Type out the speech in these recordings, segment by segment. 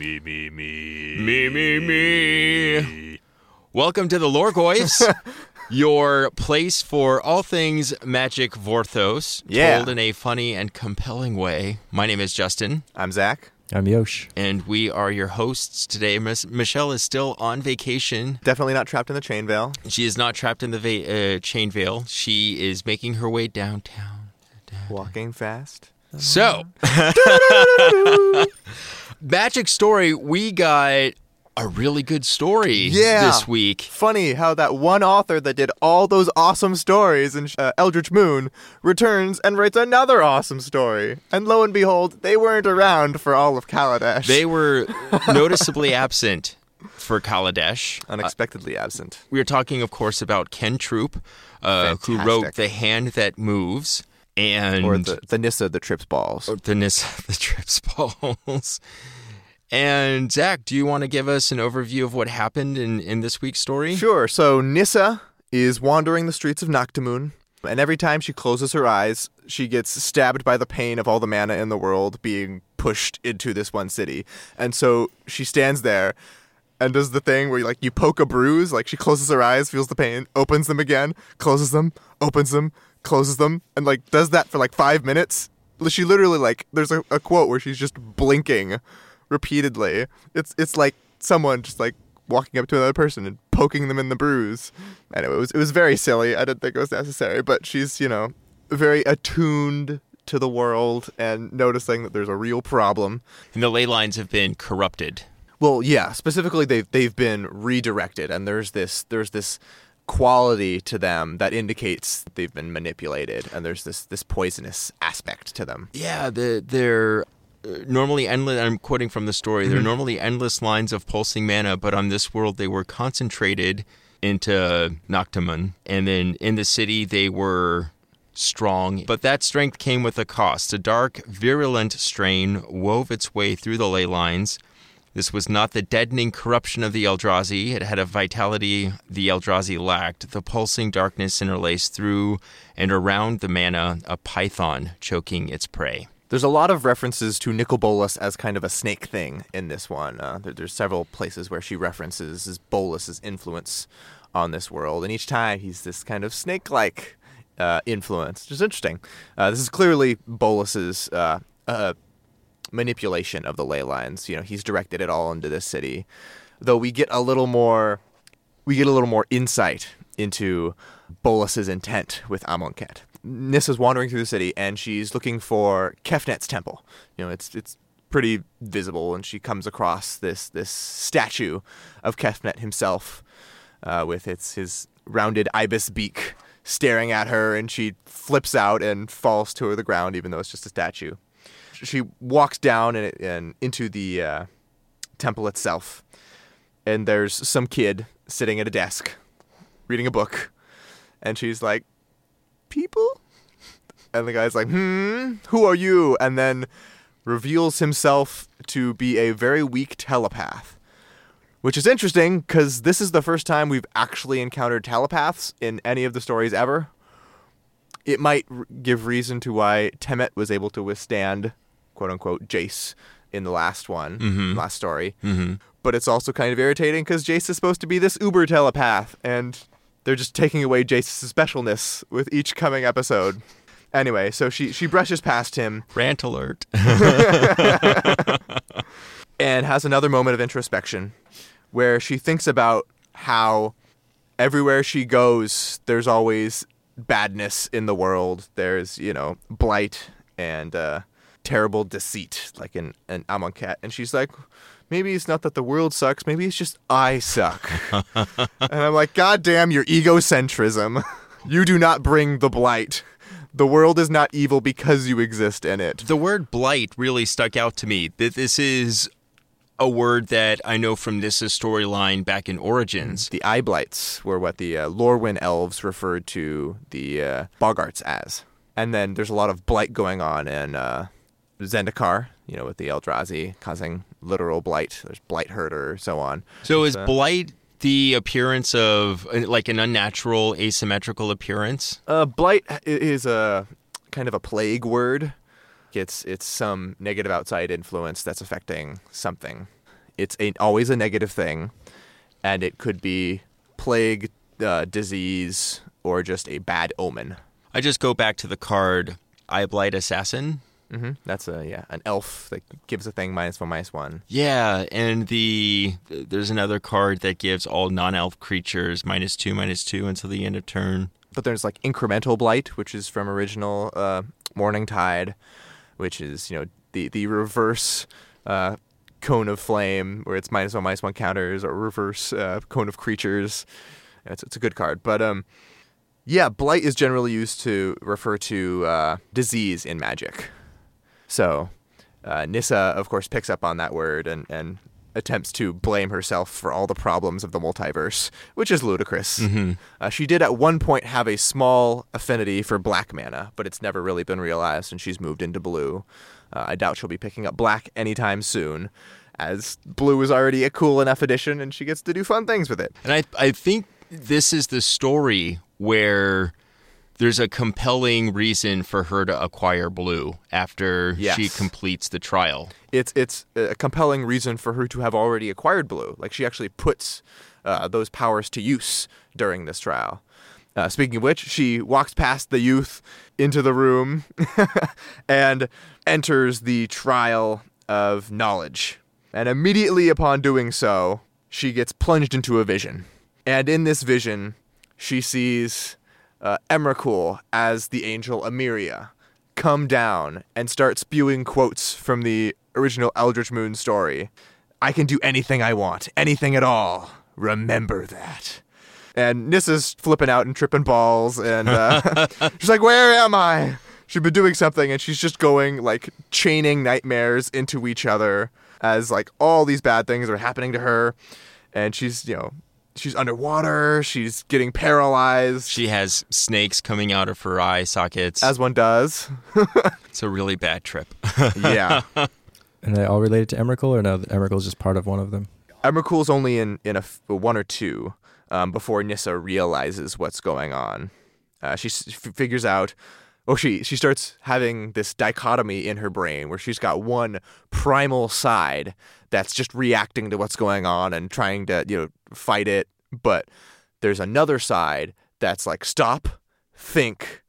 Me, me, me. Me, me, me. Welcome to the Loregoyfs, your place for all things magic Vorthos, Yeah. told in a funny and compelling way. My name is Justin, I'm Zach. I'm Yosh. and we are your hosts today. Miss Michelle is still on vacation. Definitely not trapped in the chain veil. She is not trapped in the va- uh, chain veil. She is making her way downtown. Walking fast. So, magic story. We got a really good story Yeah. this week. Funny how that one author that did all those awesome stories in uh, Eldritch Moon returns and writes another awesome story. And lo and behold, they weren't around for all of Kaladesh. They were noticeably absent for Kaladesh. unexpectedly absent. We are talking, of course, about Ken Troop, uh, who wrote The Hand That Moves and Or the, the Nissa that trips balls. or the Nis- the Trips Balls. And Zach, do you want to give us an overview of what happened in, in this week's story? Sure. So Nissa is wandering the streets of Naktamun, and every time she closes her eyes, she gets stabbed by the pain of all the mana in the world being pushed into this one city. And so she stands there and does the thing where you like you poke a bruise, like she closes her eyes, feels the pain, opens them again, closes them, opens them, closes them, and like does that for like five minutes. She literally like there's a, a quote where she's just blinking repeatedly. It's it's like someone just like walking up to another person and poking them in the bruise. Anyway, it was it was very silly. I didn't think it was necessary, but she's you know very attuned to the world and noticing that there's a real problem. And the ley lines have been corrupted. Well, yeah, specifically they've they've been redirected, and there's this there's this quality to them that indicates they've been manipulated, and there's this this poisonous aspect to them. Yeah, the, they're uh, normally endless. I'm quoting from the story. They're normally endless lines of pulsing mana, but on this world they were concentrated into Naktamun, and then in the city they were strong. But that strength came with a cost. A dark, virulent strain wove its way through the ley lines. This was not the deadening corruption of the Eldrazi. It had a vitality the Eldrazi lacked. The pulsing darkness interlaced through and around the mana, a python choking its prey. There's a lot of references to Nicol Bolas as kind of a snake thing in this one. Uh, there, there's several places where she references Bolas's influence on this world, and each time he's this kind of snake-like uh, influence, which is interesting. Uh, this is clearly Bolas's uh, uh, manipulation of the ley lines. You know, he's directed it all into this city, though we get a little more, we get a little more insight into Bolas's intent with Amonkhet. Nissa's wandering through the city and she's looking for Kefnet's temple. You know, it's it's pretty visible, and she comes across this this statue of Kefnet himself, uh, with its his rounded ibis beak staring at her, and she flips out and falls to the ground, even though it's just a statue. She walks down and, and into the uh, temple itself, and there's some kid sitting at a desk reading a book, and she's like, "People," and the guy's like, "Hmm, who are you?" And then reveals himself to be a very weak telepath. Which is interesting because this is the first time we've actually encountered telepaths in any of the stories ever. It might r- give reason to why Temmet was able to withstand, quote unquote, Jace in the last one, last story. Mm-hmm. But it's also kind of irritating because Jace is supposed to be this uber telepath, and they're just taking away Jace's specialness with each coming episode. Anyway, so she she brushes past him Rant alert. and has another moment of introspection where she thinks about how everywhere she goes there's always badness in the world. There's you know blight and uh, terrible deceit like in an Amonkhet and she's like maybe it's not that the world sucks. Maybe it's just I suck. And I'm like god damn your egocentrism. You do not bring the blight. The world is not evil because you exist in it. The word blight really stuck out to me. That this is a word that I know from this storyline back in Origins. The eyeblights were what the uh, Lorwyn elves referred to the uh, Boggarts as. And then there's a lot of blight going on in uh, Zendikar, you know, with the Eldrazi causing literal blight. There's blight herder, so on. So is uh, blight the appearance of uh, like an unnatural asymmetrical appearance? Uh, blight is a kind of a plague word. It's it's some negative outside influence that's affecting something. it's a, always a negative thing, and it could be plague, uh, disease, or just a bad omen. I just go back to the card Eyeblight Assassin. hmm That's a yeah, an elf that gives a thing minus one minus one. Yeah, and the there's another card that gives all non-elf creatures minus two, minus two until the end of turn. But there's like incremental blight, which is from original uh, Morningtide, which is you know the the reverse uh, cone of flame, where it's minus one minus one counters, or reverse uh, cone of creatures. It's it's a good card, but um, yeah, blight is generally used to refer to uh, disease in Magic. So uh, Nissa, of course, picks up on that word and and attempts to blame herself for all the problems of the multiverse, which is ludicrous. Uh, she did at one point have a small affinity for black mana, but it's never really been realized, and she's moved into blue. Uh, I doubt she'll be picking up black anytime soon, as blue is already a cool enough addition, and she gets to do fun things with it. And I I think this is the story where there's a compelling reason for her to acquire blue after Yes. she completes the trial. It's it's a compelling reason for her to have already acquired blue. Like she actually puts uh, those powers to use during this trial. Uh, speaking of which, she walks past the youth into the room and enters the trial of knowledge. And immediately upon doing so, she gets plunged into a vision. And in this vision, she sees uh, Emrakul as the angel Emeria come down and start spewing quotes from the original Eldritch Moon story. I can do anything I want, anything at all. Remember that. And Nissa's flipping out and tripping balls, and uh, she's like, Where am I? She's been doing something, and she's just going, like, chaining nightmares into each other as, like, all these bad things are happening to her. And she's, you know, she's underwater, she's getting paralyzed, She has snakes coming out of her eye sockets. as one does. it's a really bad trip. yeah. And they all related to Emrakul, or no? Emrakul is just part of one of them. Emrakul's only in, in a f- one or two um, before Nissa realizes what's going on. Uh, she s- f- figures out, oh, she, she starts having this dichotomy in her brain where she's got one primal side that's just reacting to what's going on and trying to, you know, fight it. But there's another side that's like, stop, think,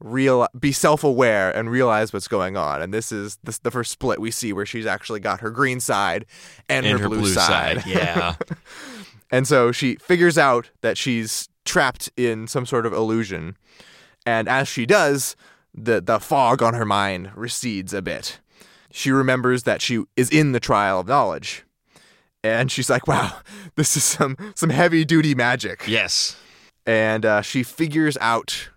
real be self-aware and realize what's going on and this is this the first split we see where she's actually got her green side and, and her, blue, side, Yeah. and so she figures out that she's trapped in some sort of illusion and as she does the the fog on her mind recedes a bit she remembers that she is in the trial of knowledge and she's like wow this is some some heavy duty magic yes. and uh, she figures out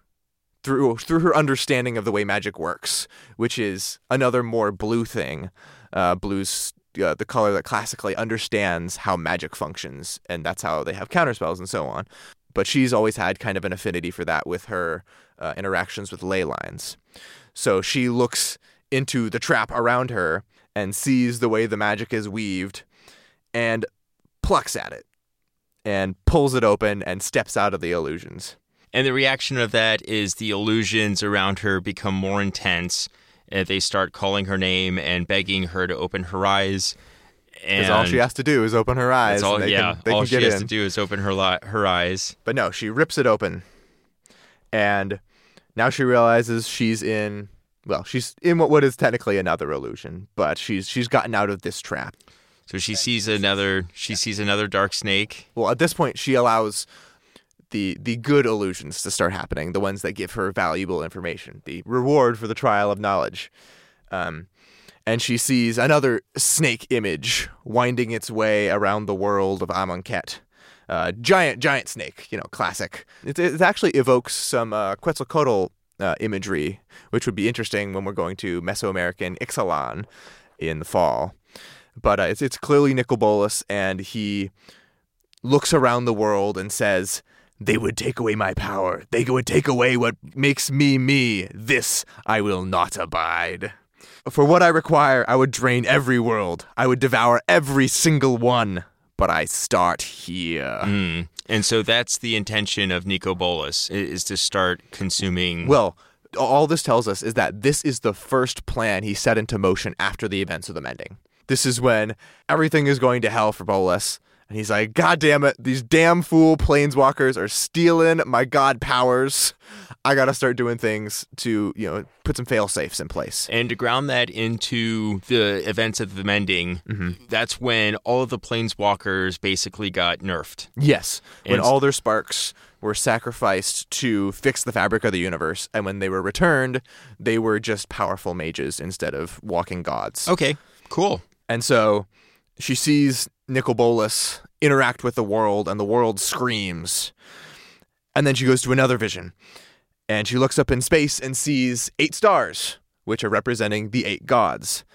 through through her understanding of the way magic works, which is another more blue thing. Uh, blue's uh, the color that classically understands how magic functions, and that's how they have counterspells and so on. But she's always had kind of an affinity for that with her uh, interactions with ley lines. So she looks into the trap around her and sees the way the magic is weaved, and plucks at it, and pulls it open and steps out of the illusions. And the reaction of that is the illusions around her become more intense. And they start calling her name and begging her to open her eyes. Because all she has to do is open her eyes. all, yeah, can, all she has in. to do is open her li- her eyes. But no, she rips it open, and now she realizes she's in. Well, she's in what what is technically another illusion, but she's she's gotten out of this trap. So she sees another. She sees another dark snake. Well, at this point, she allows the the good illusions to start happening, the ones that give her valuable information, the reward for the trial of knowledge. Um, and she sees another snake image winding its way around the world of Amonkhet. Uh, giant, giant snake, you know, classic. It, it actually evokes some uh, Quetzalcoatl uh, imagery, which would be interesting when we're going to Mesoamerican Ixalan in the fall. But uh, it's, it's clearly Nicol Bolas, and he looks around the world and says, They would take away my power. They would take away what makes me me. This I will not abide. For what I require, I would drain every world. I would devour every single one. But I start here. Mm. And so that's the intention of Nicol Bolas is to start consuming. Well, all this tells us is that this is the first plan he set into motion after the events of the mending. this is when everything is going to hell for Bolas. And he's like, God damn it, these damn fool planeswalkers are stealing my god powers. I gotta start doing things to, you know, put some fail safes in place. And to ground that into the events of the mending, mm-hmm. that's when all of the planeswalkers basically got nerfed. Yes. When all their sparks were sacrificed to fix the fabric of the universe, and when they were returned, they were just powerful mages instead of walking gods. Okay, cool. And so she sees Nicol Bolas interact with the world, and the world screams. And then she goes to another vision, and she looks up in space and sees eight stars, which are representing the eight gods.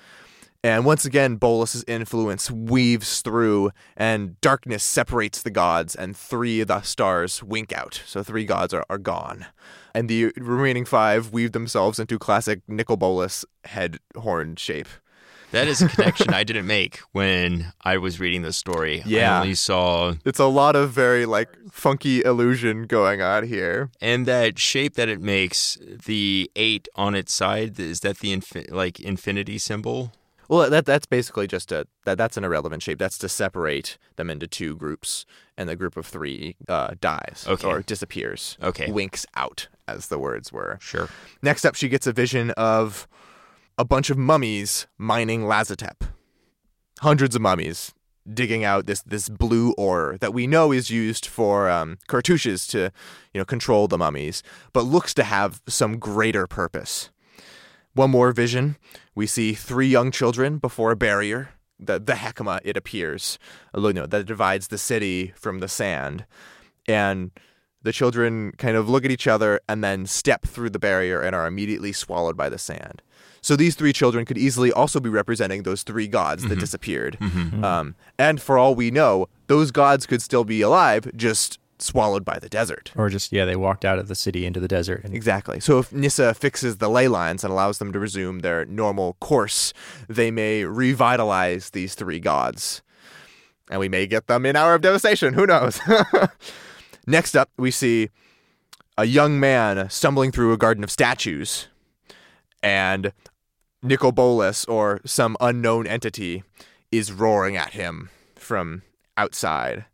And once again, Bolas's influence weaves through, and darkness separates the gods, and three of the stars wink out. So three gods are, are gone. And the remaining five weave themselves into classic Nicol Bolas head horn shape. That is a connection I didn't make when I was reading the story. Yeah. I only saw It's a lot of very like funky illusion going on here. and that shape that it makes, the eight on its side, is that the infi- like infinity symbol? Well, that that's basically just a that that's an irrelevant shape. That's to separate them into two groups, and the group of three uh, dies Okay. or disappears. Okay. winks out, as the words were. Sure. Next up, she gets a vision of a bunch of mummies mining Lazotep. Hundreds of mummies digging out this this blue ore that we know is used for um, cartouches to you know control the mummies, but looks to have some greater purpose. One more vision. We see three young children before a barrier. The the Hekma, it appears, you know, that divides the city from the sand. And the children kind of look at each other and then step through the barrier and are immediately swallowed by the sand. So these three children could easily also be representing those three gods that mm-hmm. disappeared. Mm-hmm. Mm-hmm. Um, and for all we know, those gods could still be alive, just swallowed by the desert. Or just yeah, they walked out of the city into the desert. And Exactly. So if Nissa fixes the ley lines and allows them to resume their normal course, they may revitalize these three gods. And we may get them in Hour of Devastation. Who knows? Next up, we see a young man stumbling through a garden of statues, and Nicol Bolas, or some unknown entity, is roaring at him from outside.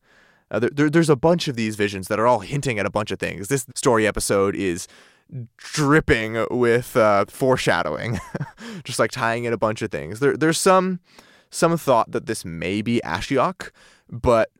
Uh, there, there- there's a bunch of these visions that are all hinting at a bunch of things. This story episode is dripping with uh, foreshadowing, just like tying in a bunch of things. There, there's some some thought that this may be Ashiok, but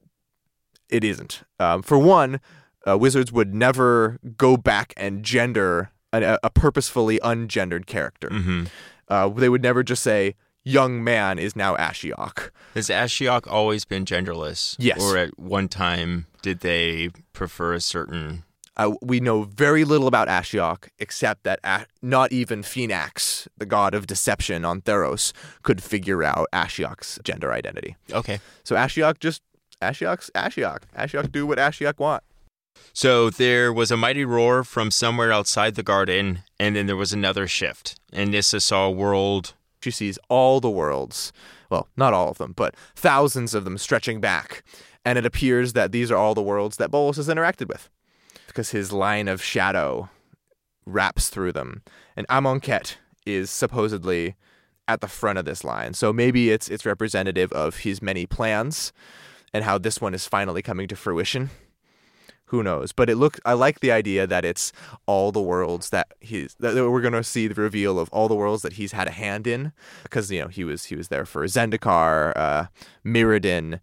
it isn't. Um, for one, uh, wizards would never go back and gender a, purposefully ungendered character. hmm Uh, they would never just say young man is now Ashiok. Has Ashiok always been genderless? Yes. Or at one time did they prefer a certain? Uh, we know very little about Ashiok except that a- not even Phenax, the god of deception on Theros, could figure out Ashiok's gender identity. Okay. So Ashiok just Ashiok's Ashiok. Ashiok do what Ashiok want. So there was a mighty roar from somewhere outside the garden, and then there was another shift, and Nissa saw a world. She sees all the worlds. Well, not all of them, but thousands of them stretching back. And it appears that these are all the worlds that Bolas has interacted with. Because his line of shadow wraps through them. And Amonkhet is supposedly at the front of this line. So maybe it's it's representative of his many plans and how this one is finally coming to fruition. Who knows? But it look I like the idea that it's all the worlds that he's that we're going to see the reveal of all the worlds that he's had a hand in because you know he was he was there for Zendikar, uh Mirrodin,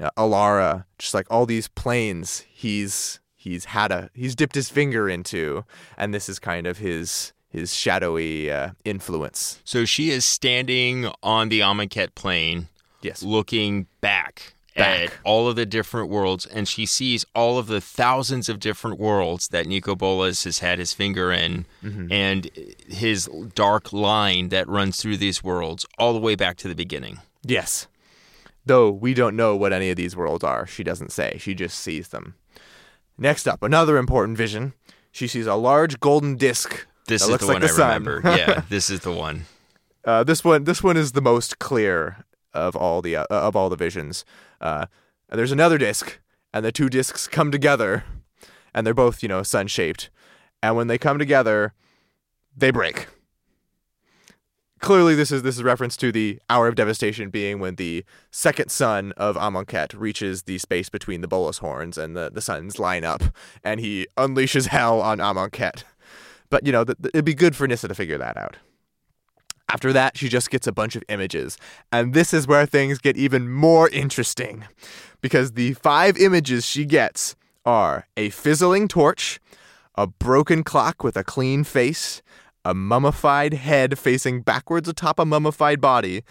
uh, Alara, just like all these planes he's he's had a he's dipped his finger into and this is kind of his his shadowy uh, influence. So she is standing on the Amonkhet plane, Yes. looking back, Back. at all of the different worlds, and she sees all of the thousands of different worlds that Nicol Bolas has had his finger in, and his dark line that runs through these worlds all the way back to the beginning. Yes. Though we don't know what any of these worlds are, she doesn't say. She just sees them. Next up, another important vision. She sees a large golden disc. This is the like one the I remember. yeah, this is the one. Uh, this one, this one is the most clear of all the uh, of all the visions. Uh, there's another disc, and the two discs come together, and they're both you know sun shaped. And when they come together, they break. clearly this is this is reference to the hour of devastation being when the second sun of Amonkhet reaches the space between the Bolas horns and the, the suns line up and he unleashes hell on Amonkhet. But you know, th- it'd be good for Nissa to figure that out. After that, she just gets a bunch of images. And this is where things get even more interesting. Because the five images she gets are a fizzling torch, a broken clock with a clean face, a mummified head facing backwards atop a mummified body,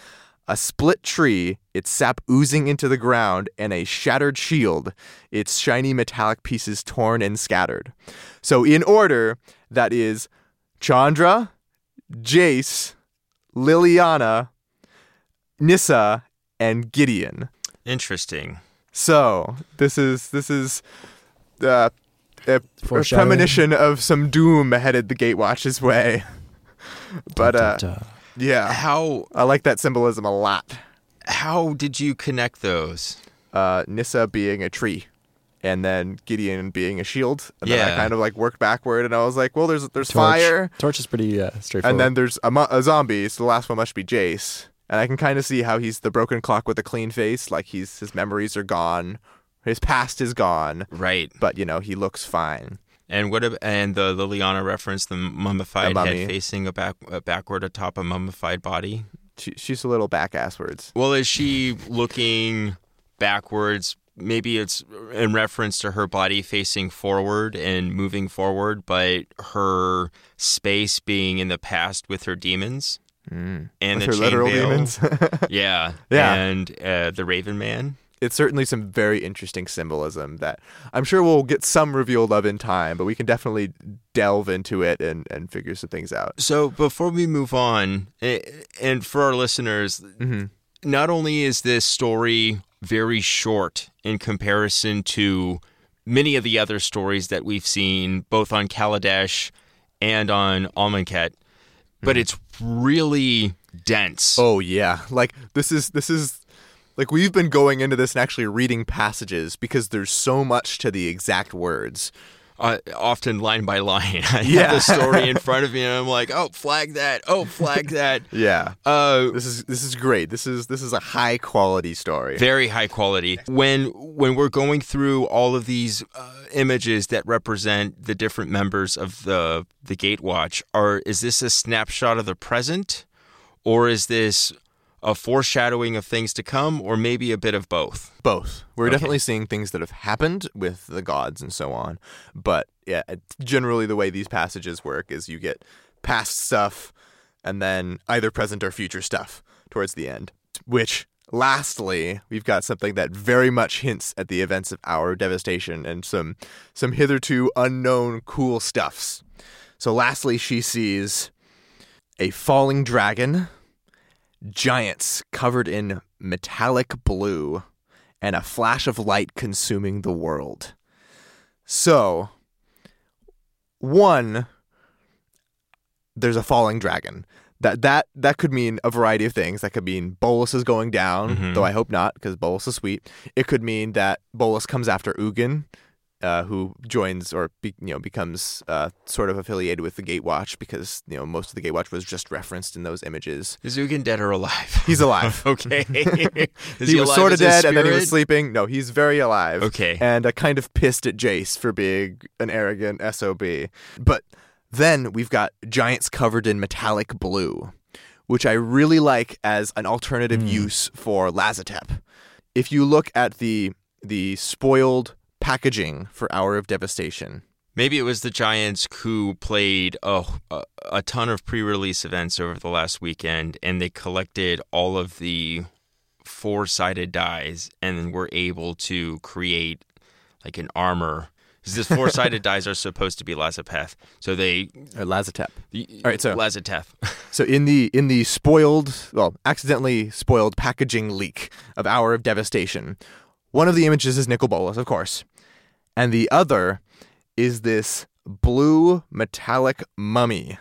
a split tree, its sap oozing into the ground, and a shattered shield, its shiny metallic pieces torn and scattered. So, in order, that is Chandra, Jace, Liliana, Nissa, and Gideon. Interesting. So this is this is uh, a, a premonition of some doom headed the Gatewatch's way. But uh, Dun, dun. yeah, How I like that symbolism a lot. how did you connect those? Uh, Nissa being a tree, and then Gideon being a shield, and then I kind of like worked backward, and I was like, well, there's there's Torch. fire, Torch is pretty uh, straightforward. and then there's a, mo- a zombie, so the last one must be Jace. And I can kind of see how he's the broken clock with a clean face, like he's his memories are gone, his past is gone, Right. but you know he looks fine. And what ab- and the Liliana reference the mummified The head facing a back a backward atop a mummified body. She, she's a little back asswards. Well, is she looking backwards? Maybe it's in reference to her body facing forward and moving forward, but her space being in the past with her demons and Mm. With the her literal veil. demons. Yeah, Yeah. and uh, the Raven Man. it's certainly some very interesting symbolism that I'm sure we'll get some revealed of in time, but we can definitely delve into it and, and figure some things out. So before we move on, and for our listeners, hmm not only is this story very short in comparison to many of the other stories that we've seen both on Kaladesh and on Amonkhet, but mm-hmm. it's really dense. Oh yeah, like this is this is like we've been going into this and actually reading passages because there's so much to the exact words. Uh, often line by line. I Yeah. have the story in front of me and I'm like, oh, flag that. Oh, flag that. Yeah. Uh, This is this is great. This is this is a high quality story. very high quality. When when we're going through all of these uh, images that represent the different members of the the Gatewatch, are is this a snapshot of the present, or is this a foreshadowing of things to come, or maybe a bit of both? Both. We're Okay. definitely seeing things that have happened with the gods and so on. But yeah, generally the way these passages work is you get past stuff and then either present or future stuff towards the end. Which, lastly, we've got something that very much hints at the events of our devastation and some some hitherto unknown cool stuffs. So lastly, she sees a falling dragon, giants covered in metallic blue, and a flash of light consuming the world. So, one, there's a falling dragon. That that that could mean a variety of things. That could mean Bolas is going down, Mhm. though I hope not, because Bolas is sweet. It could mean that Bolas comes after Ugin, uh, who joins or be, you know becomes uh, sort of affiliated with the Gatewatch because you know most of the Gatewatch was just referenced in those images. Is Ugin dead or alive? He's alive. okay. Is he, was sort of dead and then he was sleeping. No, he's very alive. Okay. And uh, kind of pissed at Jace for being an arrogant SOB. But then we've got giants covered in metallic blue, which I really like as an alternative use for Lazotep. If you look at the the spoiled packaging for Hour of Devastation, Maybe it was the Giants who played a, a, a ton of pre release events over the last weekend and they collected all of the four sided dies and then were able to create like an armor. Because these four sided dies are supposed to be Lazapeth. So they. or Lazotep. All right, so- Lazateth. So in the in the spoiled, well, accidentally spoiled packaging leak of Hour of Devastation, one of the images is Nicol Bolas, of course, and the other is this blue metallic mummy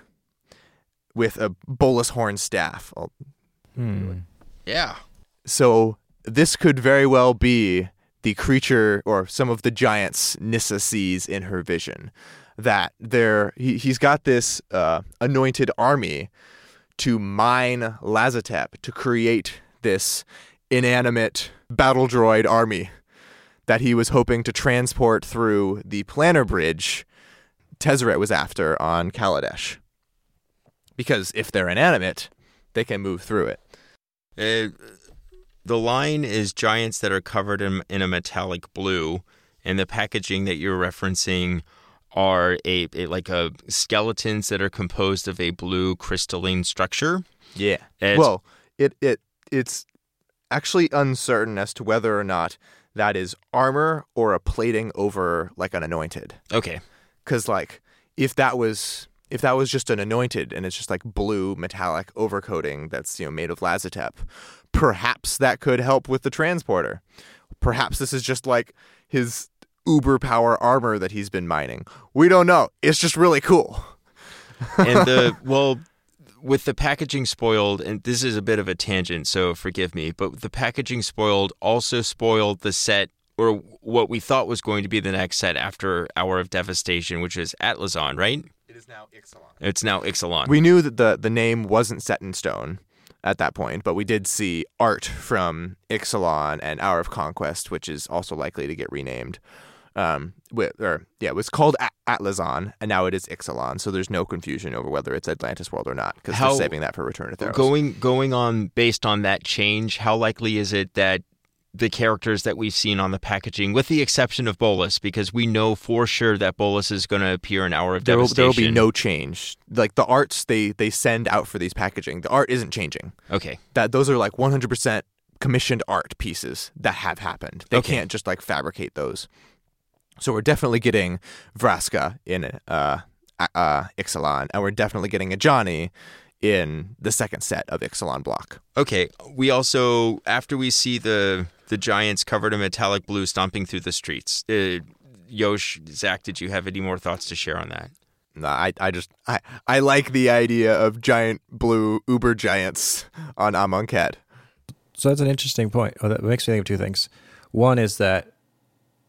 with a Bolas horn staff. Hmm. yeah. So this could very well be the creature or some of the giants Nissa sees in her vision. That there, he, he's got this uh, anointed army to mine Lazotep to create this inanimate battle droid army that he was hoping to transport through the planar bridge Tezzeret was after on Kaladesh. Because if they're inanimate, they can move through it. Uh, the line is giants that are covered in, in a metallic blue, and the packaging that you're referencing are a, a like a skeletons that are composed of a blue crystalline structure. Yeah. It's- well, it it it's actually uncertain as to whether or not that is armor or a plating over like an anointed. Okay. Cuz like if that was if that was just an anointed and it's just like blue metallic overcoating that's you know made of lazotep, perhaps that could help with the transporter. Perhaps this is just like his uber power armor that he's been mining. We don't know. It's just really cool. and the well with the packaging spoiled and this is a bit of a tangent so forgive me but the packaging spoiled also spoiled the set or what we thought was going to be the next set after hour of devastation which is atlazon right It is now Ixalan. it's now ixalan We knew that the, the name wasn't set in stone at that point, but we did see art from Ixalan and Hour of Conquest, which is also likely to get renamed. Um, or yeah, it was called A- Atlazon, and now it is Ixalan. So there's no confusion over whether it's Atlantis World or not, because they're saving that for Return of Theros. going going on based on that change how likely is it that the characters that we've seen on the packaging with the exception of Bolas because we know for sure that Bolas is going to appear in hour of there devastation there will be no change. Like the arts they they send out for these packaging, the art isn't changing. okay That those are like 100% commissioned art pieces that have happened. They Okay. can't just like fabricate those. So we're definitely getting Vraska in uh, uh, Ixalan, and we're definitely getting a Johnny in the second set of Ixalan block. Okay. We also, after we see the the giants covered in metallic blue stomping through the streets, uh, Yosh, Zach, did you have any more thoughts to share on that? No, I, I just I, I like the idea of giant blue uber giants on Amonkhet. So that's an interesting point. Oh, that makes me think of two things. One is that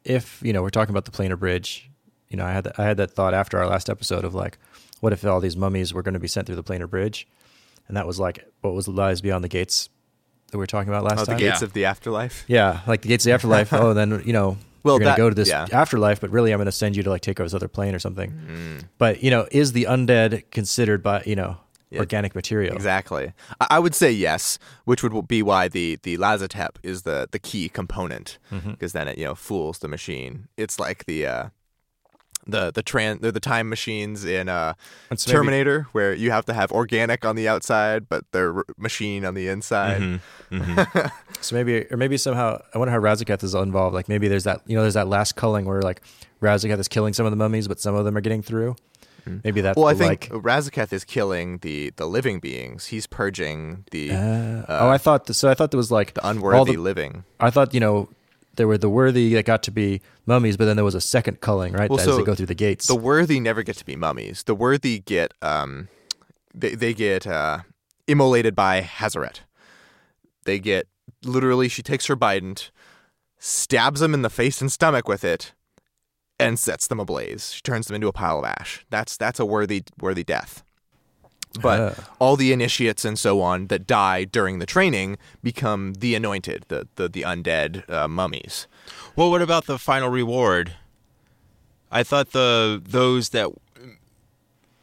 if you know we're talking about the planar bridge, you know, I had that, I had that thought after our last episode of like, what if all these mummies were going to be sent through the planar bridge, and that was like what was lies beyond the gates that we were talking about last Oh, the gates Yeah. of the afterlife. Yeah, like the gates of the afterlife. oh, then you know, Well, you're gonna go to this yeah. afterlife, but really, I'm gonna send you to like take over this other plane or something. Mm. But you know, is the undead considered by you know Yeah, organic material? Exactly. I, would say yes, which would be why the the Lazotep is the the key component Mm-hmm. because then it you know fools the machine. It's like the uh, the the tran the, time machines in uh, so maybe- Terminator, where you have to have organic on the outside, but they're r- machine on the inside. Mm-hmm. So maybe, or maybe somehow, I wonder how Razaketh is involved. Like maybe there's that, you know, there's that last culling where like Razaketh is killing some of the mummies, but some of them are getting through. Maybe that's Well, I think like. Razaketh is killing the the living beings. He's purging the Uh, oh, I thought th- so. I thought there was like the unworthy the- living. I thought you know there were the worthy that got to be mummies, but then there was a second culling, right? Well, as so they go through the gates. The worthy never get to be mummies. The worthy get um, they they get uh, immolated by Hazoret. They get literally. She takes her bident, stabs them in the face and stomach with it, and sets them ablaze. She turns them into a pile of ash. That's that's a worthy worthy death. But Ah. all the initiates and so on that die during the training become the anointed, the the, the undead uh, mummies. Well, what about the final reward? I thought the those that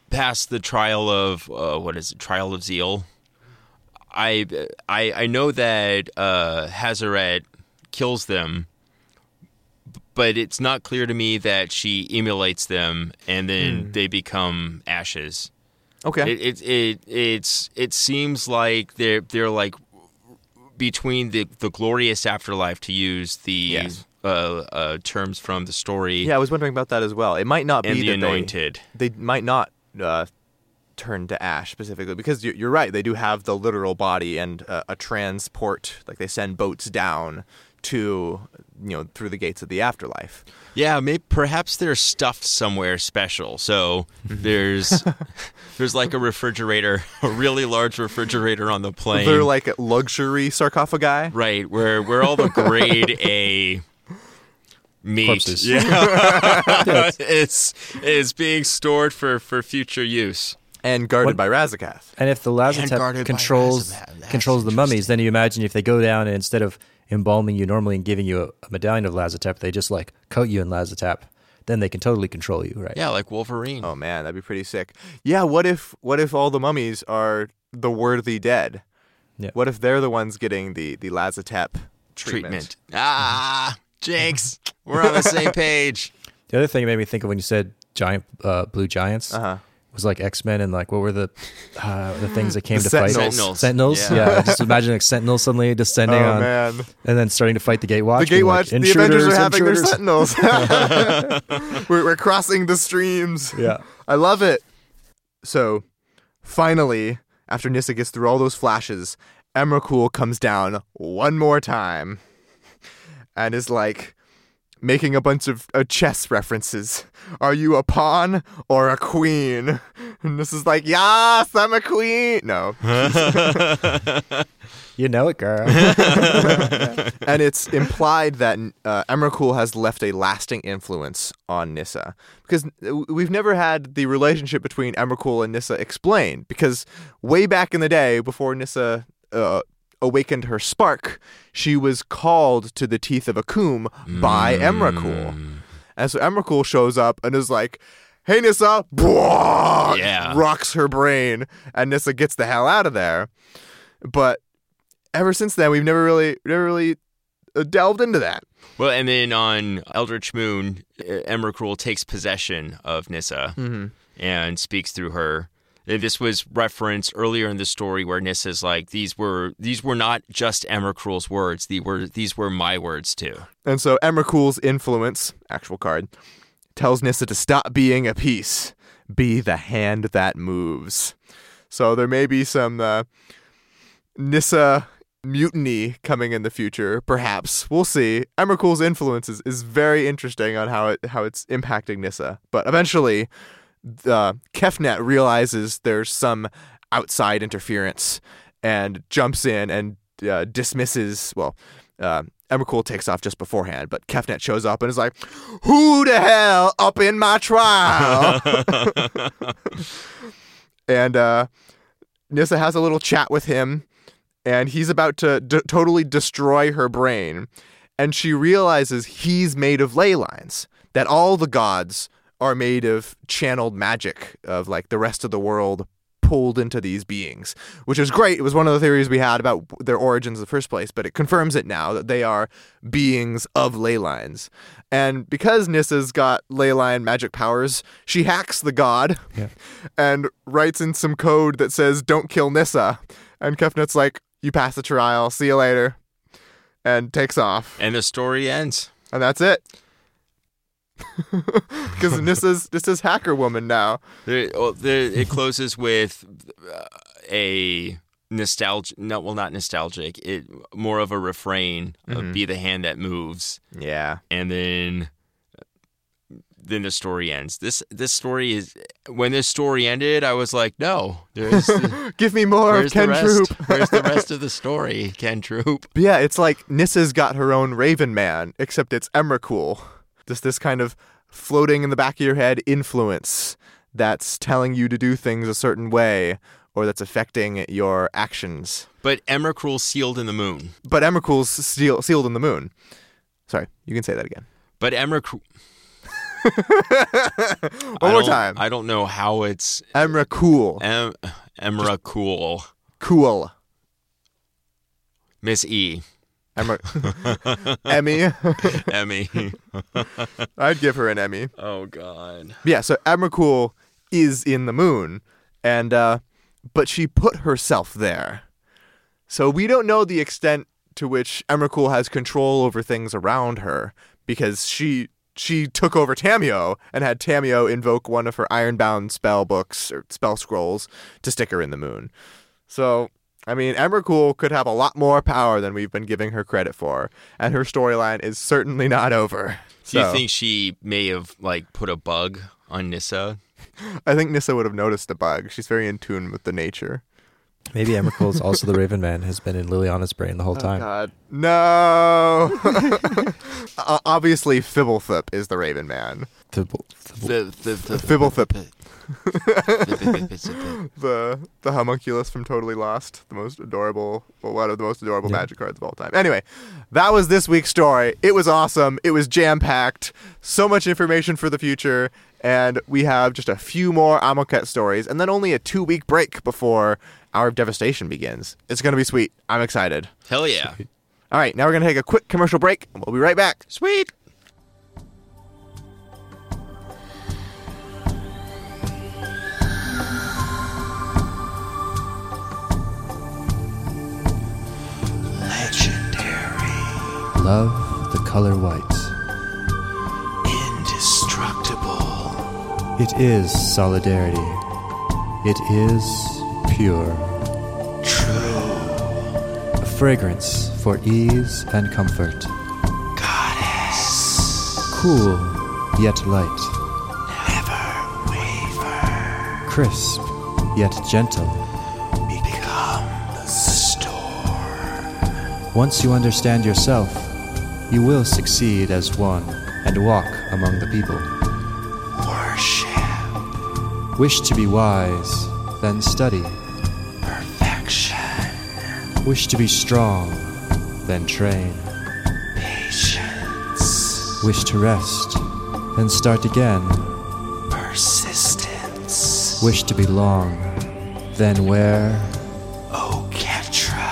passed the trial of uh, what is it? Trial of zeal. I I I know that uh, Hazoret kills them, but it's not clear to me that she emulates them and then they become ashes. Okay. It, it it it's it seems like they're they're like between the the glorious afterlife to use the Yes. uh, uh, terms from the story yeah, I was wondering about that as well. It might not be the that they- anointed. they might not uh, turn to ash specifically because you're, you're right. They do have the literal body and uh, a transport, like they send boats down to you know through the gates of the afterlife. Yeah, maybe perhaps they're stuffed somewhere special. So there's there's like a refrigerator, a really large refrigerator on the plane. They're like luxury sarcophagi. right where where all the grade A meat Corpses. yeah, is is being stored for for future use. and guarded What- by Razaketh. And if the guarded Lazotep controls Razatep. Controls the mummies, then you imagine if they go down and instead of embalming you normally and giving you a, a medallion of Lazotep, they just like coat you in Lazotep, then they can totally control you, right? Yeah, like Wolverine. Oh man, that'd be pretty sick. Yeah, what if what if all the mummies are the worthy dead? Yeah. What if they're the ones getting the the Lazotep treatment? treatment. Ah, Jinx. We're on the same page. The other thing it made me think of when you said giant uh, blue giants Uh huh. Was like X Men and like what were the uh, the things that came The to fight Sentinels. Sentinels. Sentinels? Yeah. Yeah, just imagine like Sentinels suddenly descending Oh on man, and then starting to fight the Gatewatch. the Gatewatch, like, the Avengers are "Intruders, having their. Sentinels. we're, we're crossing the streams. Yeah. I love it. So, finally, after Nissa gets through all those flashes, Emrakul comes down one more time and is like making a bunch of uh, chess references. Are you a pawn or a queen? And this is like, yes, I'm a queen. No. You know it, girl. and it's implied that uh, Emrakul has left a lasting influence on Nissa because we've never had the relationship between Emrakul and Nissa explained. Because way back in the day, before Nissa uh, awakened her spark, she was called to the teeth of a Akoum by Emrakul, and so Emrakul shows up and is like. Hey Nissa, Bwah! Yeah. rocks her brain, and Nissa gets the hell out of there. But ever since then, we've never really, never really uh, delved into that. Well, and then on Eldritch Moon, Emrakul takes possession of Nissa and speaks through her. This was referenced earlier in the story where Nissa's like, "These were these were not just Emrakul's words; these were these were my words too." And so Emrakul's influence, actual card, tells Nissa to stop being a piece, be the hand that moves. So there may be some uh, Nissa mutiny coming in the future, perhaps. We'll see. Emrakul's influence is, is very interesting on how it how it's impacting Nissa. But eventually, the Kefnet realizes there's some outside interference and jumps in and uh, dismisses. Well, uh, Emrakul takes off just beforehand, but Kefnet shows up and is like, "Who the hell up in my trial?" and uh, Nissa has a little chat with him, and he's about to d- totally destroy her brain. And she realizes he's made of ley lines, that all the gods are made of channeled magic, of like the rest of the world pulled into these beings, which is great. It was one of the theories we had about their origins in the first place, but it confirms it now that they are beings of ley lines. And because Nissa's got ley line magic powers, she hacks the god Yeah. and writes in some code that says, Don't kill Nissa. And Kefnet's like, You pass the trial, see you later. And takes off. And the story ends. And that's it. Because Nissa's Nissa's hacker woman now. There, well, there, it closes with uh, a nostalgic. No, well, not nostalgic. It more of a refrain of "Be the hand that moves," Yeah. and then then the story ends. This this story is when this story ended, I was like, no, there's Give me more of Ken? Troop. Where's the rest of the story, Ken Troop? But yeah, it's like Nissa's got her own Raven Man, except it's Emrakul. Just this kind of floating in the back of your head influence that's telling you to do things a certain way or that's affecting your actions. But Emrakul sealed in the moon. But Emrakul's seal, sealed in the moon. Sorry, you can say that again. But Emrakul. One more time. I don't know how it's Emrakul. em, Emrakul. Cool. Miss E. Emra- Emmy. Emmy. I'd give her an Emmy. oh God. Yeah, so Emrakul is in the moon, and uh, but she put herself there. So we don't know the extent to which Emrakul has control over things around her because she she took over Tamiyo and had Tamiyo invoke one of her ironbound spell books or spell scrolls to stick her in the moon. So I mean, Emrakul could have a lot more power than we've been giving her credit for, and her storyline is certainly not over. Do you think she may have like put a bug on Nissa? I think Nissa would have noticed a bug. She's very in tune with the nature. Maybe Emrakul's also the Raven Man has been in Liliana's brain the whole time. God, no! uh, obviously Fblthp is the Raven Man. Thibble- thibble- Fblthp. the the homunculus from Totally Lost, the most adorable, well, one of the most adorable Yeah. magic cards of all time. Anyway, that was this week's story. It was awesome. It was jam packed. So much information for the future, and we have just a few more Amonkhet stories, and then only a two week break before Hour of Devastation begins. It's gonna be sweet. I'm excited. Hell yeah. All right, now we're gonna take a quick commercial break, and we'll be right back. Sweet. Legendary. Love the color white. Indestructible. It is solidarity. It is pure. True. A fragrance for ease and comfort. Goddess. Cool, yet light. Never waver. Crisp, yet gentle. Become the storm. Once you understand yourself, you will succeed as one and walk among the people. Worship. Wish to be wise, then study. Wish to be strong, then train. Patience. Wish to rest, then start again. Persistence. Wish to be long, then wear. Oketra.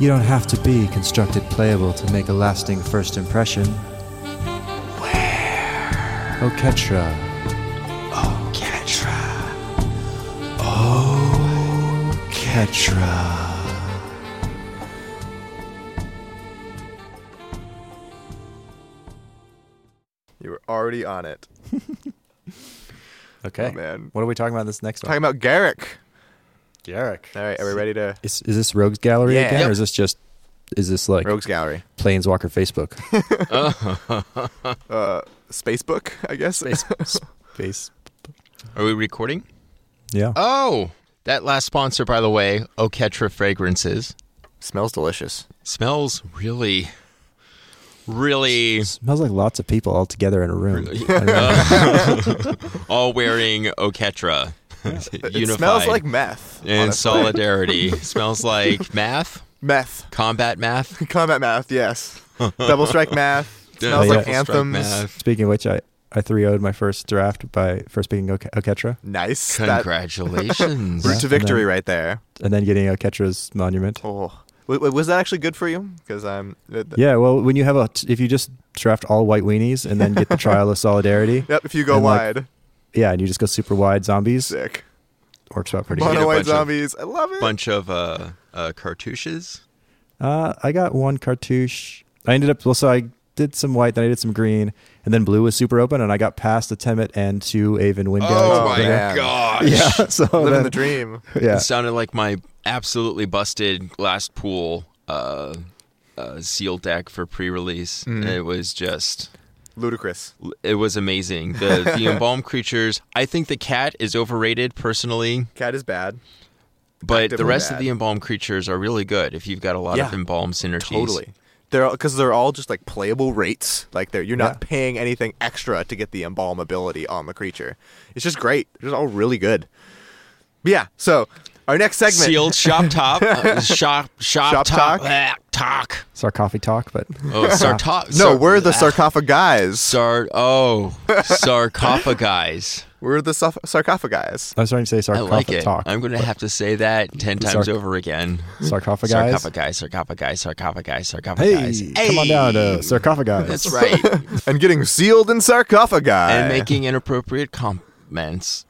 You don't have to be constructed playable to make a lasting first impression. Where? Oketra, Oketra. Already on it. Okay. Oh, man. What are we talking about this next Talking one? about Garruk. Garruk. All right, are we ready to Is, is this Rogues Gallery Yeah. again, Yep. or is this just is this like Rogues Gallery? Planeswalker Facebook? Uh, Spacebook, I guess. Space. Space. Are we recording? Yeah. Oh, that last sponsor, by the way, Oketra Fragrances, Smells delicious. smells really, really smells like lots of people all together in a room. Really? I all wearing Oketra. It Unified smells like meth. in honestly. solidarity. smells like math, Meth. combat math. Combat math, yes. Double strike math. Smells Yeah. like Double anthems. math. Speaking of which, I I three would my first draft by first picking Oke- Oketra Nice. Congratulations. route to victory then- right there. and then getting Oketra's monument. Oh. Wait, wait, was that actually good for you? Because I'm. th- Yeah, well, when you have a if you just draft all white weenies and then get the Trial of Solidarity, Yep, if you go And, like, wide. yeah, and you just go super wide zombies, Sick. works out pretty Mono- good. White bunch of- zombies. I love it. Bunch of uh, uh, cartouches. Uh, I got one cartouche. I ended up well, so I did some white, then I did some green, and then blue was super open, and I got past the Temmet and two Aven Wind Oh Guides. my man. gosh. Yeah, so Living then- the dream. Yeah, It sounded like my absolutely busted last pool uh, uh, seal deck for pre-release. Mhm. It was just, Ludicrous. it was amazing. The the embalmed creatures. I think the cat is overrated personally, Cat is bad. but the rest bad. of the embalmed creatures are really good if you've got a lot of Yeah, embalmed synergies. Totally. They're because they're all just like playable rates. Like they're you're not Yeah. paying anything extra to get the embalm ability on the creature. It's just great. They're just all really good. But yeah. So our next segment. Sealed shop top, uh, shop shop, Shop top, talk? ah, talk. sarcophagus talk, but Oh, sarto- No, sar- we're the sarcophagi. Sar- oh, sarcophagi. We're the sarf- sarcophagi. I was trying to say I sarcophagus like it. talk. I'm going to have to say that 10 times sarc- over again. sarcophagus. Sarcophagi, sarcophagi, sarcophagi, sarcophagi. Hey, come on down to sarcophagus. That's right. and getting sealed in sarcophagi. and making inappropriate comments.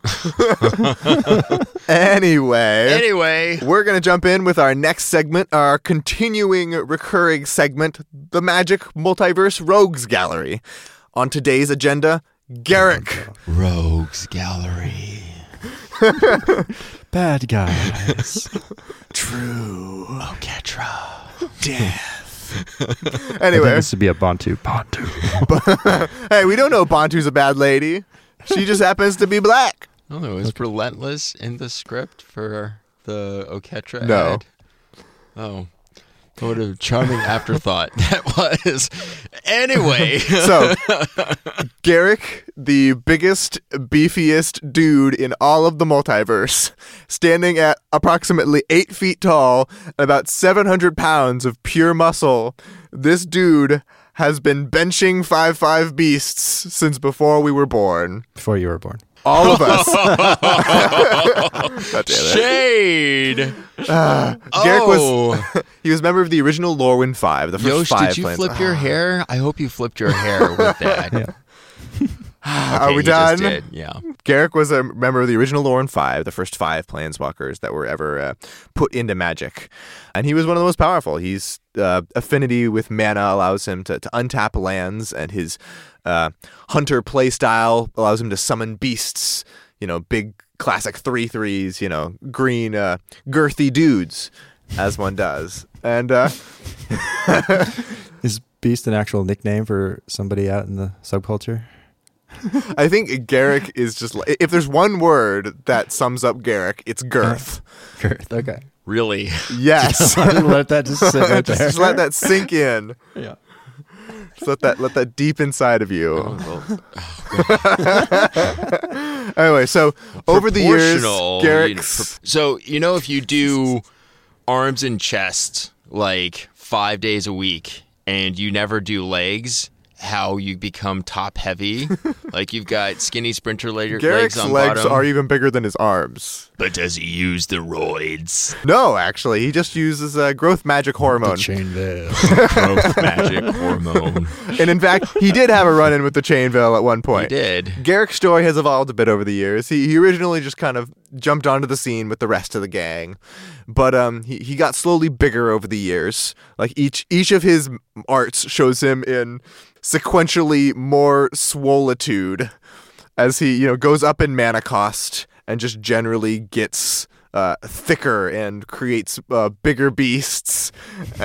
anyway. anyway, We're going to jump in with our next segment, our continuing recurring segment, the Magic Multiverse Rogues Gallery. On today's agenda, Garruk. Rogues Gallery. Bad guys. True. Oketra. Death. Anyway, think this would be a Bontu. Bontu. hey, we don't know Bontu's a bad lady. She just happens to be black. Oh, no, it was relentless in the script for the Oketra No. ad. Oh. What a charming afterthought that was. Anyway, So, Garruk, the biggest, beefiest dude in all of the multiverse, standing at approximately eight feet tall and about 700 pounds of pure muscle, this dude has been benching 5 5 beasts since before we were born. Before you were born. All of us. God damn it. shade. Ah, Garruk was oh, he was a member of the original Lorwyn Five, the first Yosh, five did you plans. flip your ah. hair? I hope you flipped your hair with that. Yeah. Are Okay, we done? did, Yeah. Garruk was a member of the original Lorwyn Five, the first five planeswalkers that were ever uh, put into Magic, and he was one of the most powerful. His uh, affinity with mana allows him to, to untap lands, and his uh, hunter playstyle allows him to summon beasts. You know, big classic three threes. You know, green uh, girthy dudes, as one does, and. Uh, Is Beast an actual nickname for somebody out in the subculture? I think Garruk is just like if there's one word that sums up Garruk, it's girth. Girth. Okay. Really? Yes. let that just sit right just, there. just let that sink in. Yeah. Just let that let that deep inside of you. Oh, well, oh, Anyway, so over the years, proportional, you know, Garruk's so you know if you do arms and chest like five days a week and you never do legs how you become top heavy like you've got skinny sprinter leg- legs Garruk's on legs bottom are even bigger than his arms. but does he use the roids No, actually, he just uses uh, growth magic hormone. Chain veil. growth magic hormone and in fact, he did have a run-in with the chain veil at one point. he did Garruk's story has evolved a bit over the years. He, he originally just kind of jumped onto the scene with the rest of the gang, but um, he, he got slowly bigger over the years. Like each each of his arts shows him in sequentially more swolitude as he you know goes up in mana cost and just generally gets. Uh, thicker and creates uh, bigger beasts.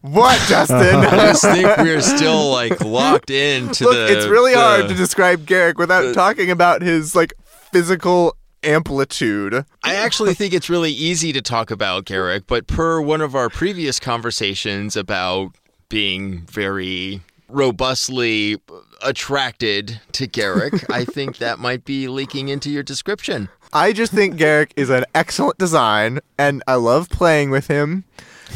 what, Justin? I just think we're still like locked into Look, the it's really the- hard to describe Garruk without the- talking about his like physical amplitude. I actually think it's really easy to talk about Garruk, but per one of our previous conversations about being very robustly attracted to Garruk, I think that might be leaking into your description. I just think Garruk is an excellent design, and I love playing with him.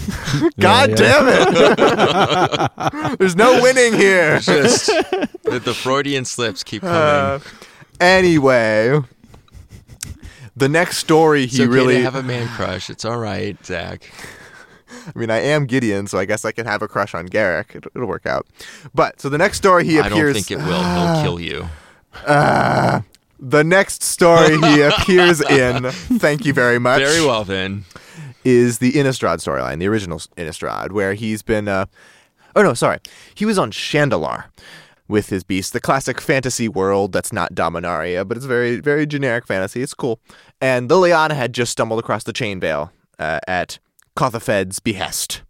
God yeah. damn it! There's no winning here. Just the, the Freudian slips keep coming. Uh, anyway, the next story it's he okay really. to have a man crush. It's all right, Zach. I mean, I am Gideon, so I guess I can have a crush on Garruk. It'll, it'll work out. But so the next story he I appears. I don't think it will. He'll kill you. Ah, the next story he appears in, thank you very much, Very well then. is the Innistrad storyline, the original Innistrad, where he's been. Uh, oh no, sorry, he was on Shandalar with his beast, the classic fantasy world that's not Dominaria, but it's very, very generic fantasy. It's cool. And Liliana had just stumbled across the Chain Veil uh, at Kothophed's behest.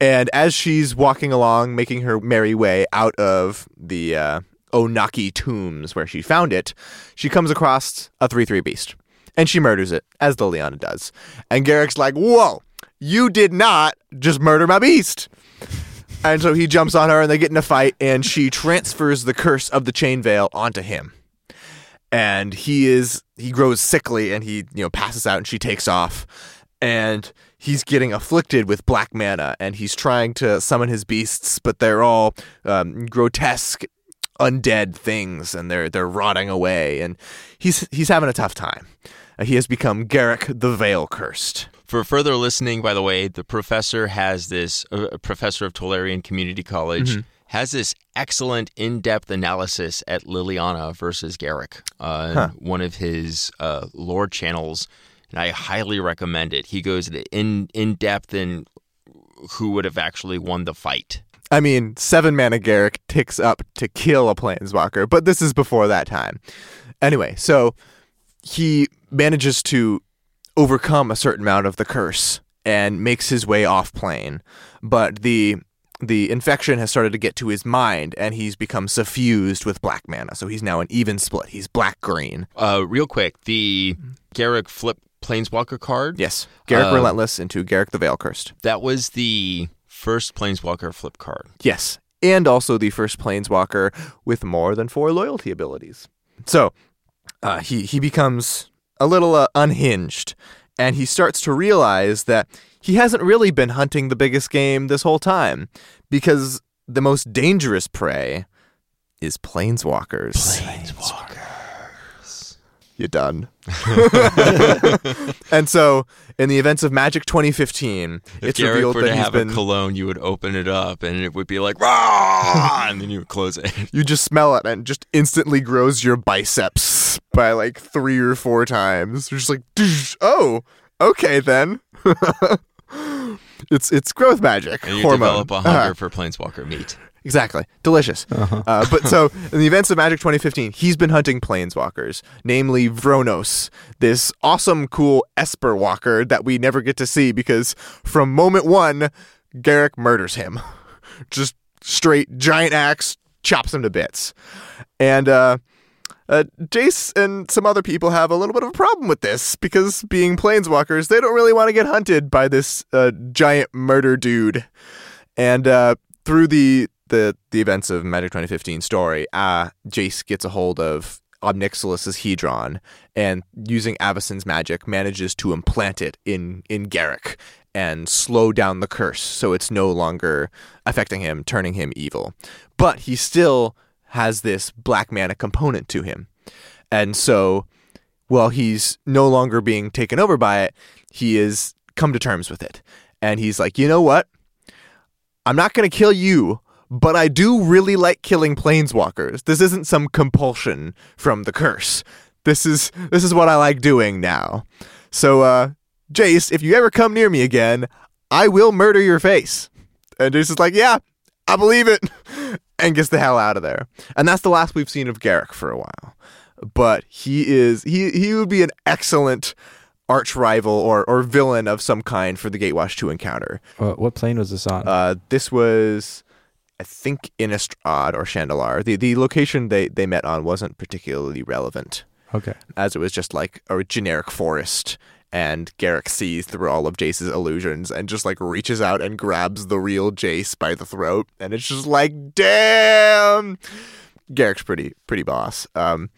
And as she's walking along, making her merry way out of the uh, Onakke tombs where she found it, she comes across a 3 3 beast. And she murders it, as Liliana does. And Garruk's like, Whoa, you did not just murder my beast. And so he jumps on her and they get in a fight, and she transfers the curse of the chain veil onto him. And he is he grows sickly and he, you know, passes out and she takes off. And he's getting afflicted with black mana and he's trying to summon his beasts, but they're all um, grotesque undead things and they're they're rotting away and he's he's having a tough time. Uh, he has become Garruk the Veil Cursed. For further listening, by the way, the professor has this, uh, professor of Tolarian Community College, has this excellent in depth analysis at Liliana versus Garruk on Huh. one of his uh, lore channels. And I highly recommend it. He goes in, in depth in who would have actually won the fight. I mean, seven mana Garruk ticks up to kill a planeswalker, but this is before that time. Anyway, so he manages to overcome a certain amount of the curse and makes his way off plane, but the the infection has started to get to his mind and he's become suffused with black mana. So he's now an even split. He's black green. Uh, real quick, the Garruk flip Planeswalker card. Yes, Garruk Uh, Relentless into Garruk the Veil Cursed. That was the first Planeswalker flip card. Yes, and also the first Planeswalker with more than four loyalty abilities. So uh, he he becomes a little uh, unhinged, and he starts to realize that he hasn't really been hunting the biggest game this whole time, because the most dangerous prey is Planeswalkers. You done? and so, in the events of Magic 2015, If it's Garruk revealed were that to he's have been. a cologne, you would open it up and it would be like rah, and then you would close it. you just smell it and it just instantly grows your biceps by like three or four times. You're just like, oh, okay then. it's it's growth magic. And you hormone. develop a hunger Uh-huh. for Planeswalker meat. Exactly. Delicious. Uh, but so, in the events of Magic 2015, he's been hunting planeswalkers, namely Vronos, this awesome, cool Esper walker that we never get to see because from moment one, Garruk murders him. Just straight giant axe, chops him to bits. And, uh, uh, Jace and some other people have a little bit of a problem with this because being planeswalkers, they don't really want to get hunted by this uh, giant murder dude. And uh, through the, the the events of Magic 2015 story, uh, Jace gets a hold of Ob Nixilis's Hedron and using Avacyn's magic manages to implant it in in Garruk and slow down the curse so it's no longer affecting him, turning him evil. But he still has this black mana component to him. And so while he's no longer being taken over by it, he is come to terms with it. And he's like, you know what? I'm not going to kill you, but I do really like killing planeswalkers. This isn't some compulsion from the curse. This is this is what I like doing now. So, uh, Jace, if you ever come near me again, I will murder your face. And Jace is like, yeah, I believe it, and gets the hell out of there. And that's the last we've seen of Garruk for a while. But he is he he would be an excellent arch rival or, or villain of some kind for the Gatewatch to encounter. Uh, what plane was this on? Uh, this was, I think, Innistrad or Shandalar. The the location they, they met on wasn't particularly relevant, okay. as it was just like a generic forest. And Garruk sees through all of Jace's illusions and just like reaches out and grabs the real Jace by the throat, and it's just like, damn. Garruk's pretty pretty boss. Um,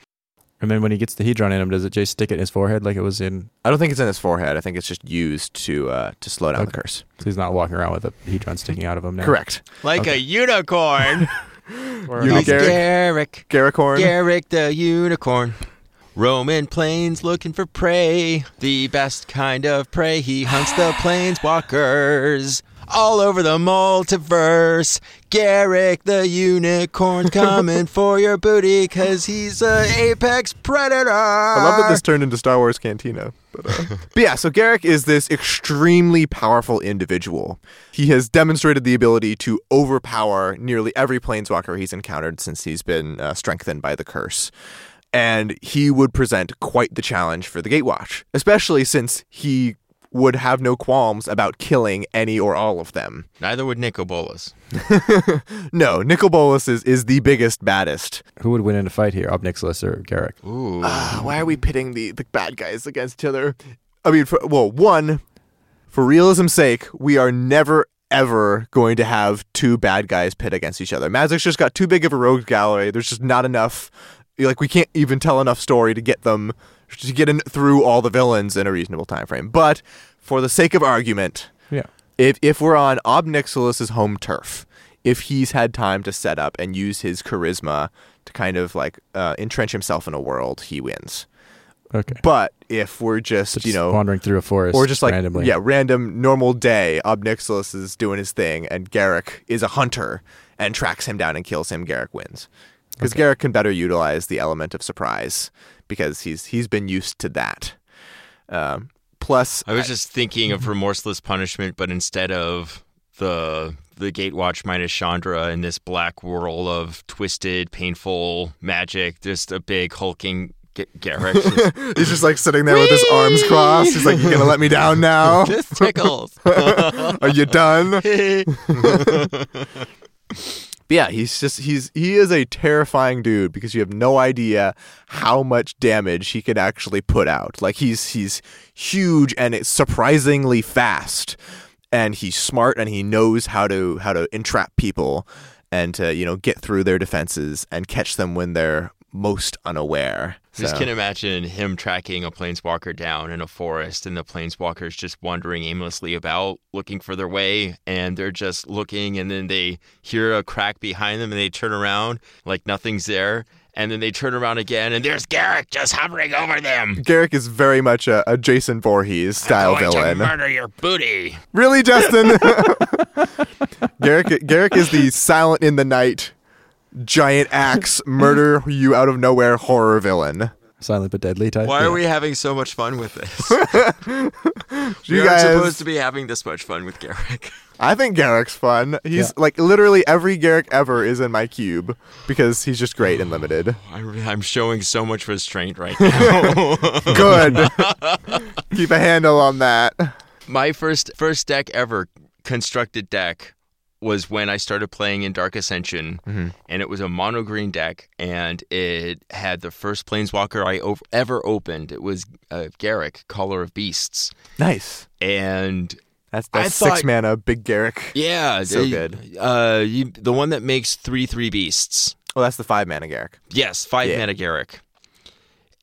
And then when he gets the Hedron in him, does it just stick it in his forehead like it was in? I don't think it's in his forehead. I think it's just used to uh, to slow down the curse. So he's not walking around with a Hedron sticking out of him now. Correct. Like a unicorn. Or You an He's Garruk? Garruk. Garrukhorn. Garruk the unicorn. Roaming plains looking for prey. The best kind of prey. He hunts the planeswalkers. All over the multiverse. Garruk the unicorn coming for your booty because he's a apex predator. I love that this turned into Star Wars Cantina. But, uh, but yeah, so Garruk is this extremely powerful individual. He has demonstrated the ability to overpower nearly every planeswalker he's encountered since he's been uh, strengthened by the curse. And he would present quite the challenge for the Gatewatch, especially since he would have no qualms about killing any or all of them. Neither would Nicol Bolas. No, Nicol Bolas is, is the biggest, baddest. Who would win in a fight here, Ob Nixilis or Garruk? Ooh. Ah, why are we pitting the, the bad guys against each other? I mean, for, well, one, for realism's sake, we are never ever going to have two bad guys pit against each other. Magic's just got too big of a rogue gallery. There's just not enough. Like we can't even tell enough story to get them to get in through all the villains in a reasonable time frame. But for the sake of argument, Yeah. if if we're on Ob Nixilis's home turf, if he's had time to set up and use his charisma to kind of like uh, entrench himself in a world, he wins. Okay. But if we're just, Just you know wandering through a forest or just like randomly. yeah, random normal day, Ob Nixilis is doing his thing and Garruk is a hunter and tracks him down and kills him, Garruk wins. Because Okay. Garruk can better utilize the element of surprise because he's he's been used to that. Um, plus, I was just thinking of remorseless punishment, but instead of the the Gatewatch minus Chandra in this black whirl of twisted, painful magic, just a big hulking Garruk. Just, he's just like sitting there with his arms crossed. He's like, "You're gonna let me down now? this tickles. Are you done?" But yeah, he's just he's he is a terrifying dude because you have no idea how much damage he can actually put out. Like he's he's huge and it's surprisingly fast, and he's smart and he knows how to how to entrap people and to you know get through their defenses and catch them when they're most unaware. Just So- can imagine him tracking a planeswalker down in a forest, and the planeswalkers just wandering aimlessly about, looking for their way, and they're just looking, and then they hear a crack behind them, and they turn around like nothing's there, and then they turn around again, and there's Garruk just hovering over them. Garruk is very much a, a Jason Voorhees style going to villain. murder your booty. Really, Justin? Garruk, Garruk is the silent in the night, giant axe, murder you out of nowhere horror villain. Silent but deadly type. Why Yeah. are we having so much fun with this? You we aren't guys, supposed to be having this much fun with Garruk. I think Garruk's fun. He's Yeah. like literally every Garruk ever is in my cube because he's just great and limited. I'm, I'm showing so much restraint right now. Good. Keep a handle on that. My first first deck ever constructed deck was when I started playing in Dark Ascension, and it was a mono green deck, and it had the first Planeswalker I ov- ever opened. It was uh, Garruk, Caller of Beasts, Nice. and That's that's six thought- mana, big Garruk. yeah, So they- good. Uh, you, the one that makes three three beasts. Oh, that's the five mana Garruk. Yes, five Yeah. mana Garruk.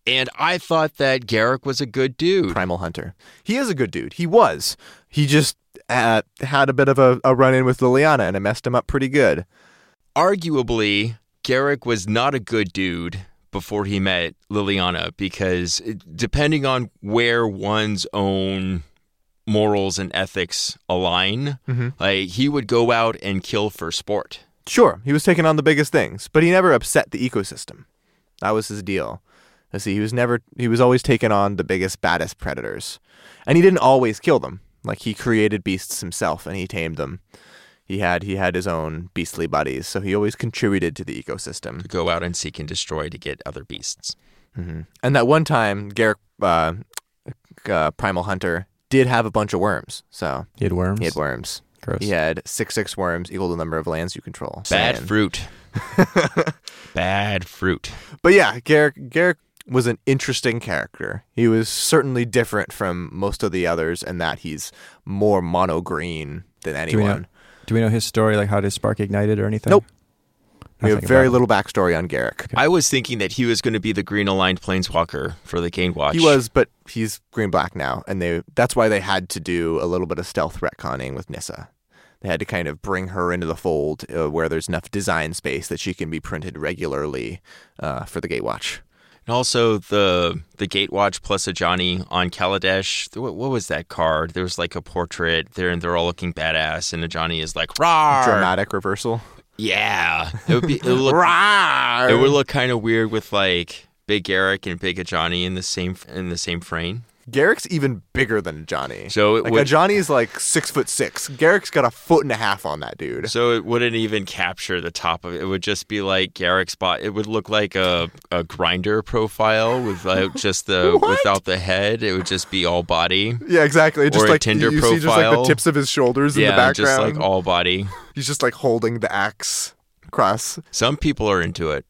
And I thought that Garruk was a good dude. Primal Hunter. He is a good dude. He was. He just uh, had a bit of a, a run in with Liliana and it messed him up pretty good. arguably, Garruk was not a good dude before he met Liliana because depending on where one's own morals and ethics align, Mhm. like he would go out and kill for sport. Sure, he was taking on the biggest things, but he never upset the ecosystem. That was his deal. Let's see, he was never he was always taking on the biggest, baddest predators. And he didn't always kill them. Like he created beasts himself and he tamed them. He had he had his own beastly buddies, so he always contributed to the ecosystem. To go out and seek and destroy to get other beasts. hmm And that one time, Garruk uh, uh, Primal Hunter did have a bunch of worms. So He had worms. he had worms. Gross. He had six six worms equal to the number of lands you control. Bad Saying. fruit. Bad fruit. But yeah, Garruk Garruk was an interesting character. He was certainly different from most of the others in that he's more mono green than Do we know? anyone. Do we know his story? Like how did spark ignited or anything? Nope. We have very little backstory on Garruk. I was thinking that he was going to be the green aligned planeswalker for the Gatewatch. He was, but he's green black now, and they that's why they had to do a little bit of stealth retconning with Nissa. They had to kind of bring her into the fold uh, where there's enough design space that she can be printed regularly uh, for the Gatewatch. And also the the Gatewatch plus Ajani on Kaladesh. What, what was that card? There was like a portrait there, and they're all looking badass, and Ajani is like "Rawr!" Dramatic reversal. Yeah, it would be. It would look, it would look kind of weird with like Big Garruk and Big Ajani in the same in the same frame. Garruk's even bigger than Ajani. So it like would- Ajani's like six foot six. Garruk's got a foot and a half on that dude. So it wouldn't even capture the top of it. It would just be like Garruk's bot. It would look like a, a Grindr profile without just the without the head. It would just be all body. Yeah, exactly. Just Or a like Tinder you see just like the tips of his shoulders in the background. yeah, just like all body. He's just like holding the axe cross. Some people are into it.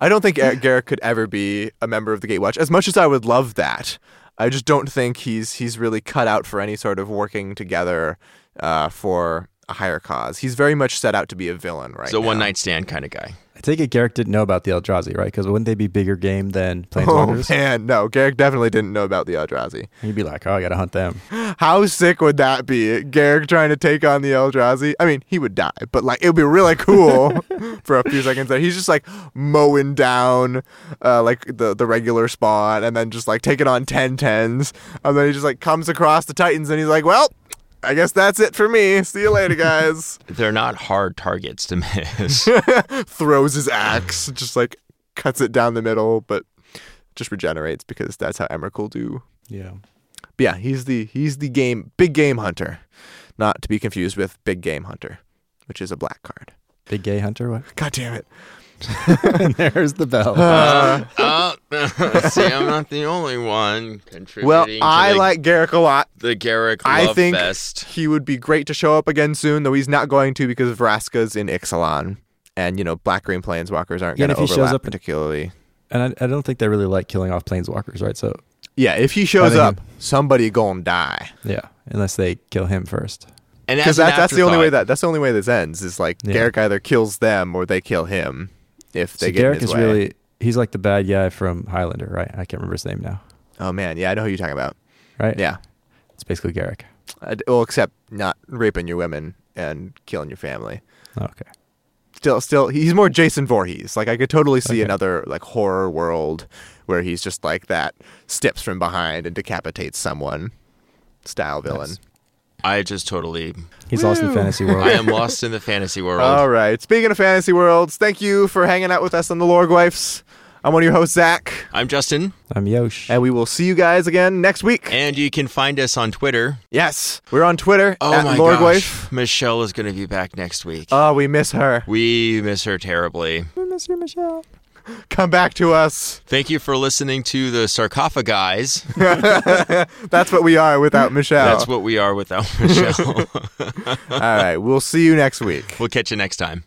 I don't think Eric Garruk could ever be a member of the Gatewatch. As much as I would love that, I just don't think he's he's really cut out for any sort of working together uh, for a higher cause. He's very much set out to be a villain right so now. one night stand kind of guy. I take it Garruk didn't know about the Eldrazi, right? Because wouldn't they be bigger game than Planeswalkers? Oh Planeswalkers? man, no, Garruk definitely didn't know about the Eldrazi. He'd be like, "Oh, I gotta hunt them." How sick would that be? Garruk trying to take on the Eldrazi? I mean, he would die, but like it would be really cool for a few seconds there. He's just like mowing down uh, like the the regular spawn and then just like taking on 10 tens. And then he just like comes across the Titans and he's like, Well, I guess that's it for me. See you later, guys. They're not hard targets to miss. Throws his axe, just like cuts it down the middle, but just regenerates because that's how Emrakul do. Yeah. But yeah, he's the he's the game big game hunter, not to be confused with big game hunter, which is a black card. Big gay hunter. What? God damn it! and there's the bell. Uh, oh, see, I'm not the only one contributing. well, to I the, like Garruk a lot. the Garruk I think Fest. he would be great to show up again soon, though he's not going to because Vraska's in Ixalan, and you know black green planeswalkers aren't Yeah, going and to if he shows up- particularly. And I, I don't think they really like killing off planeswalkers, right? So Yeah, if he shows up, him- somebody gonna die. yeah, unless they kill him first. And Because as an that's that's the only way that that's the only way this ends is like Yeah. Garruk either kills them or they kill him if they so get his is way. really he's like the bad guy from Highlander, right? I can't remember his name now. Oh man, yeah, I know who you're talking about. Right? Yeah, It's basically Garruk. uh, well, except not raping your women and killing your family. Okay. Still, still, he's more Jason Voorhees. Like I could totally see Okay. another like horror world where he's just like that, steps from behind and decapitates someone, style villain. Nice. I just totally. He's lost in the fantasy world. I am lost in the fantasy world. All right. Speaking of fantasy worlds, thank you for hanging out with us on the Loregoyfs. I'm one of your hosts, Zach, I'm Justin, I'm Yosh. and we will see you guys again next week. and you can find us on Twitter. Yes, we're on Twitter Oh at my Loregoyf. gosh, Michelle is going to be back next week. Oh, we miss her. we miss her terribly. we miss you, Michelle. Come back to us. Thank you for listening to the Sarcophaguys. That's what we are without Michelle. That's what we are without Michelle. All right. We'll see you next week. we'll catch you next time.